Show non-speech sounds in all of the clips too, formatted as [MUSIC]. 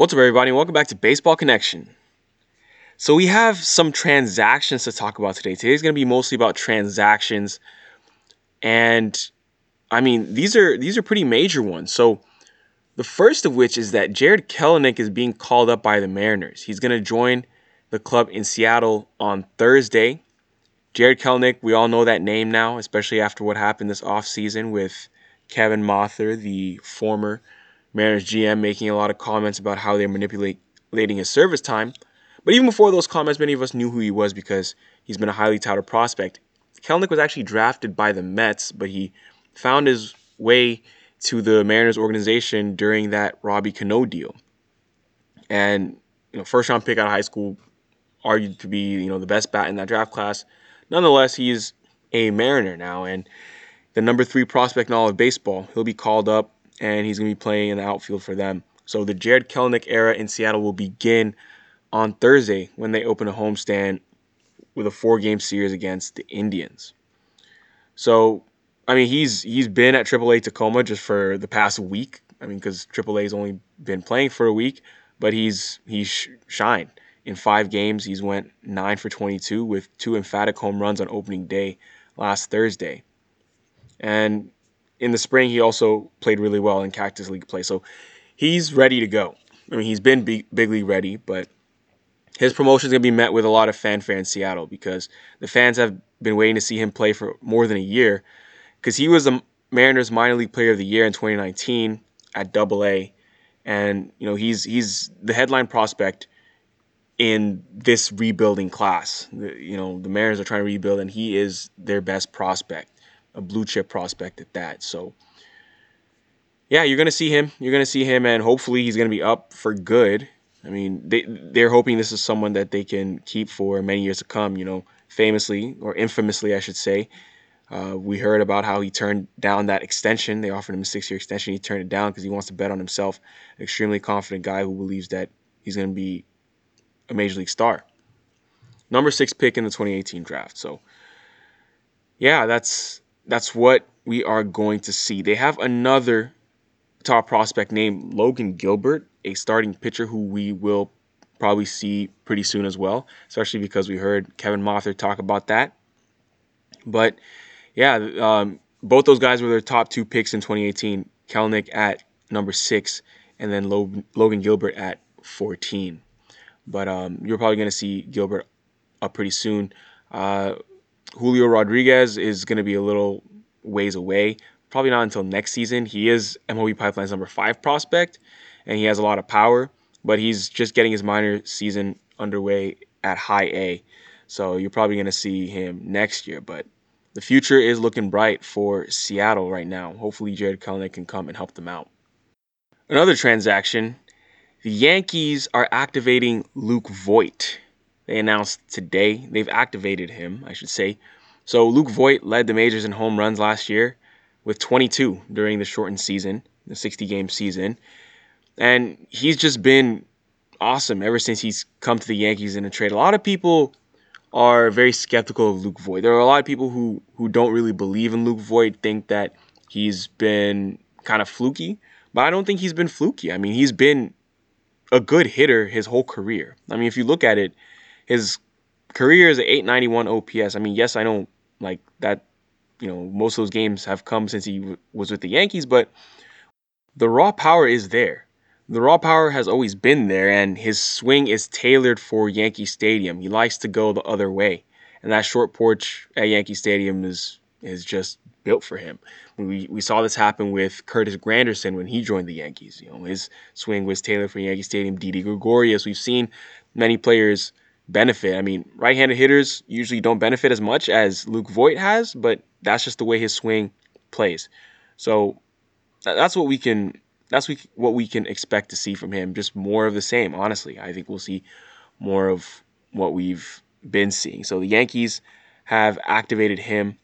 What's up, everybody? Welcome back to Baseball Connection. So, we have some transactions to talk about today. Today's going to be mostly about transactions. And I mean, these are these are pretty major ones. So, the first of which is that Jared Kelenic is being called up by the Mariners. He's going to join the club in Seattle on Thursday. Jared Kelenic, we all know that name now, especially after what happened this offseason with Kevin Mather, the former Mariners GM making a lot of comments about how they're manipulating his service time. But even before those comments, many of us knew who he was because he's been a highly touted prospect. Kelenic was actually drafted by the Mets, but he found his way to the Mariners organization during that Robbie Cano deal. And you know, first round pick out of high school, argued to be you know the best bat in that draft class. Nonetheless, he's a Mariner now, and the number three prospect in all of baseball. He'll be called up and he's going to be playing in the outfield for them. So the Jared Kelenic era in Seattle will begin on Thursday when they open a homestand with a four-game series against the Indians. So, I mean, he's he's been at AAA Tacoma just for the past week. I mean, because AAA's only been playing for a week, but he's he's shined in five games. He's went nine for 22 with two emphatic home runs on opening day last Thursday, and in the spring, he also played really well in Cactus League play. So he's ready to go. I mean, he's been big, big league ready, but his promotion is going to be met with a lot of fanfare in Seattle because the fans have been waiting to see him play for more than a year because he was the Mariners minor league player of the year in 2019 at Double A, and you know he's he's the headline prospect in this rebuilding class. The, you know the Mariners are trying to rebuild, and he is their best prospect a blue chip prospect at that. So yeah, you're gonna see him. You're gonna see him, and hopefully he's gonna be up for good. I mean, they they're hoping this is someone that they can keep for many years to come. You know, famously or infamously, I should say. Uh, we heard about how he turned down that extension. They offered him a six-year extension. He turned it down because he wants to bet on himself. An extremely confident guy who believes that he's going to be a major league star. Number six pick in the 2018 draft. So, yeah, that's that's what we are going to see. They have another top prospect named Logan Gilbert, a starting pitcher who we will probably see pretty soon as well, especially because we heard Kevin Mather talk about that. But yeah, um, both those guys were their top two picks in 2018. Kelenic at number six, and then Logan Gilbert at 14. But um, you're probably going to see Gilbert up pretty soon. Uh, Julio Rodriguez is going to be a little ways away. Probably not until next season. He is MLB Pipeline's number five prospect, and he has a lot of power, but he's just getting his minor season underway at high A. So you're probably going to see him next year. But the future is looking bright for Seattle right now. Hopefully, Jared Kelenic can come and help them out. Another transaction the Yankees are activating Luke Voit they announced today. They've activated him, I should say. So Luke Voit led the majors in home runs last year with 22 during the shortened season, the 60 game season. And he's just been awesome ever since he's come to the Yankees in a trade. A lot of people are very skeptical of Luke Voit. There are a lot of people who who don't really believe in Luke Voit, think that he's been kind of fluky, but I don't think he's been fluky. I mean, he's been a good hitter his whole career. I mean, if you look at it, his career is an 891 OPS. I mean, yes, I know like that, you know, most of those games have come since he w- was with the Yankees, but the raw power is there. The raw power has always been there, and his swing is tailored for Yankee Stadium. He likes to go the other way, and that short porch at Yankee Stadium is is just built for him. We we saw this happen with Curtis Granderson when he joined the Yankees. You know, his swing was tailored for Yankee Stadium. Didi Gregorius. We've seen many players benefit. I mean, right-handed hitters usually don't benefit as much as Luke Voit has, but that's just the way his swing plays. So that's what we can that's what we can expect to see from him. Just more of the same. Honestly, I think we'll see more of what we've been seeing. So the Yankees have activated him,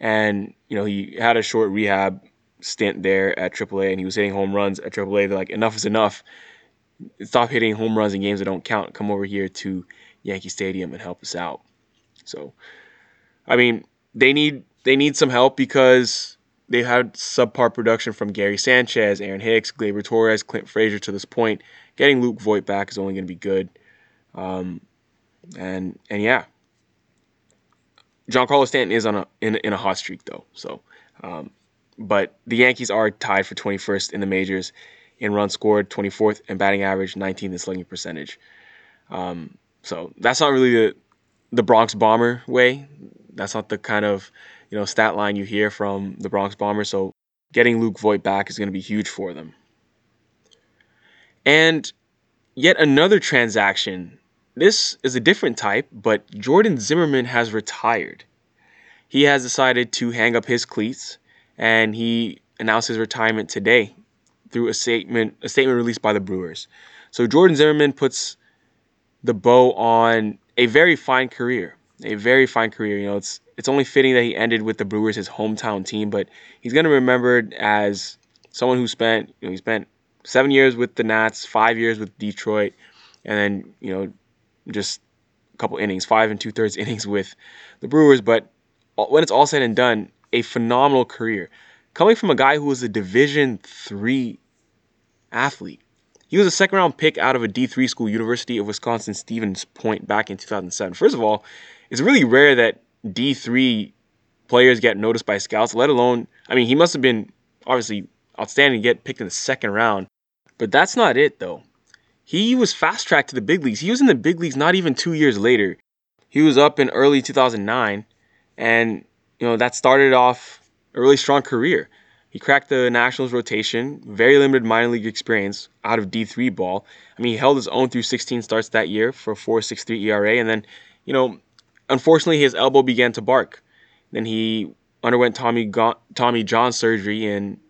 and you know he had a short rehab stint there at AAA, and he was hitting home runs at AAA. They're like, enough is enough. Stop hitting home runs in games that don't count. Come over here to Yankee Stadium and help us out. So, I mean, they need they need some help because they've had subpar production from Gary Sanchez, Aaron Hicks, Gleyber Torres, Clint Frazier to this point. Getting Luke Voit back is only going to be good. Um, and and yeah, Giancarlo Stanton is on a in, in a hot streak though. So, um, but the Yankees are tied for 21st in the majors in runs scored, 24th in batting average, 19th in slugging percentage. Um, so that's not really the the Bronx Bomber way. That's not the kind of you know stat line you hear from the Bronx Bombers. So getting Luke Voit back is going to be huge for them. And yet another transaction. This is a different type, but Jordan Zimmermann has retired. He has decided to hang up his cleats, and he announced his retirement today through a statement a statement released by the Brewers. So Jordan Zimmermann puts the bow on a very fine career, a very fine career. You know, it's it's only fitting that he ended with the Brewers, his hometown team, but he's going to be remembered as someone who spent, you know, he spent seven years with the Nats, five years with Detroit, and then, you know, just a couple innings, five and two thirds [LAUGHS] innings with the Brewers. But when it's all said and done, a phenomenal career. Coming from a guy who was a Division three athlete. He was a second round pick out of a D3 school, University of Wisconsin Stevens Point, back in 2007. First of all, it's really rare that D3 players get noticed by scouts, let alone, I mean, he must have been obviously outstanding to get picked in the second round. But that's not it, though. He was fast tracked to the big leagues. He was in the big leagues not even two years later. He was up in early 2009, and, you know, that started off a really strong career. He cracked the Nationals rotation, very limited minor league experience out of D3 ball. I mean, he held his own through 16 starts that year for a 4.63 ERA, and then, you know, Unfortunately, his elbow began to bark. Then he underwent Tommy Go- Tommy John surgery in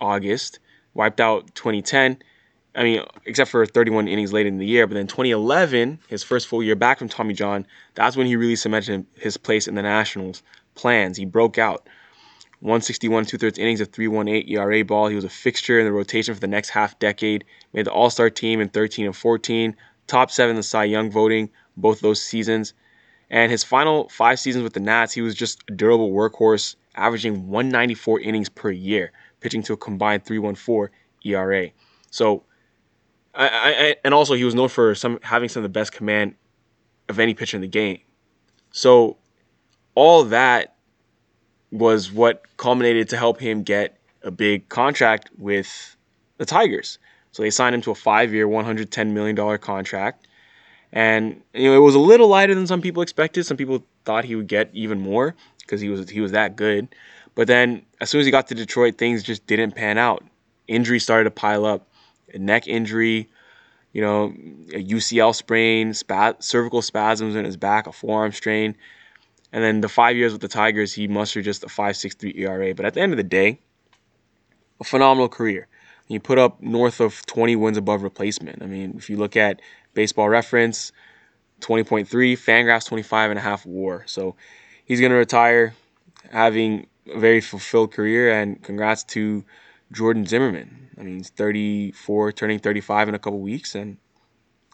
August, wiped out 2010. I mean, except for 31 innings late in the year. But then 2011, his first full year back from Tommy John, that's when he really cemented his place in the Nationals' plans. He broke out. 161 two thirds innings of 318 ERA ball. He was a fixture in the rotation for the next half decade. Made the All Star team in 13 and 14. Top seven in the Cy Young voting both those seasons. And his final five seasons with the Nats, he was just a durable workhorse, averaging 194 innings per year, pitching to a combined 3.14 ERA. So, I, I, and also he was known for some having some of the best command of any pitcher in the game. So, all that was what culminated to help him get a big contract with the Tigers. So they signed him to a five-year, $110 million contract. And you know, it was a little lighter than some people expected. Some people thought he would get even more because he was he was that good. But then as soon as he got to Detroit, things just didn't pan out. Injuries started to pile up. A neck injury, you know, a UCL sprain, cervical spasms in his back, a forearm strain. And then the five years with the Tigers, he mustered just a 5.63 ERA. But at the end of the day, a phenomenal career. He put up north of 20 wins above replacement. I mean, if you look at Baseball Reference 20.3, Fangraphs 25 and a half WAR. So he's going to retire having a very fulfilled career and congrats to Jordan Zimmermann. I mean, he's 34, turning 35 in a couple weeks and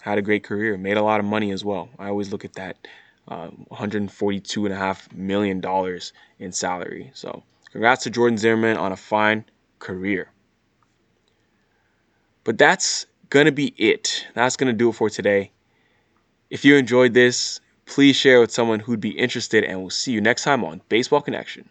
had a great career, made a lot of money as well. I always look at that uh, $142.5 million in salary. So congrats to Jordan Zimmermann on a fine career. But that's to be it. That's to do it for today. If you enjoyed this, please share with someone who'd be interested, and we'll see you next time on Baseball Connection.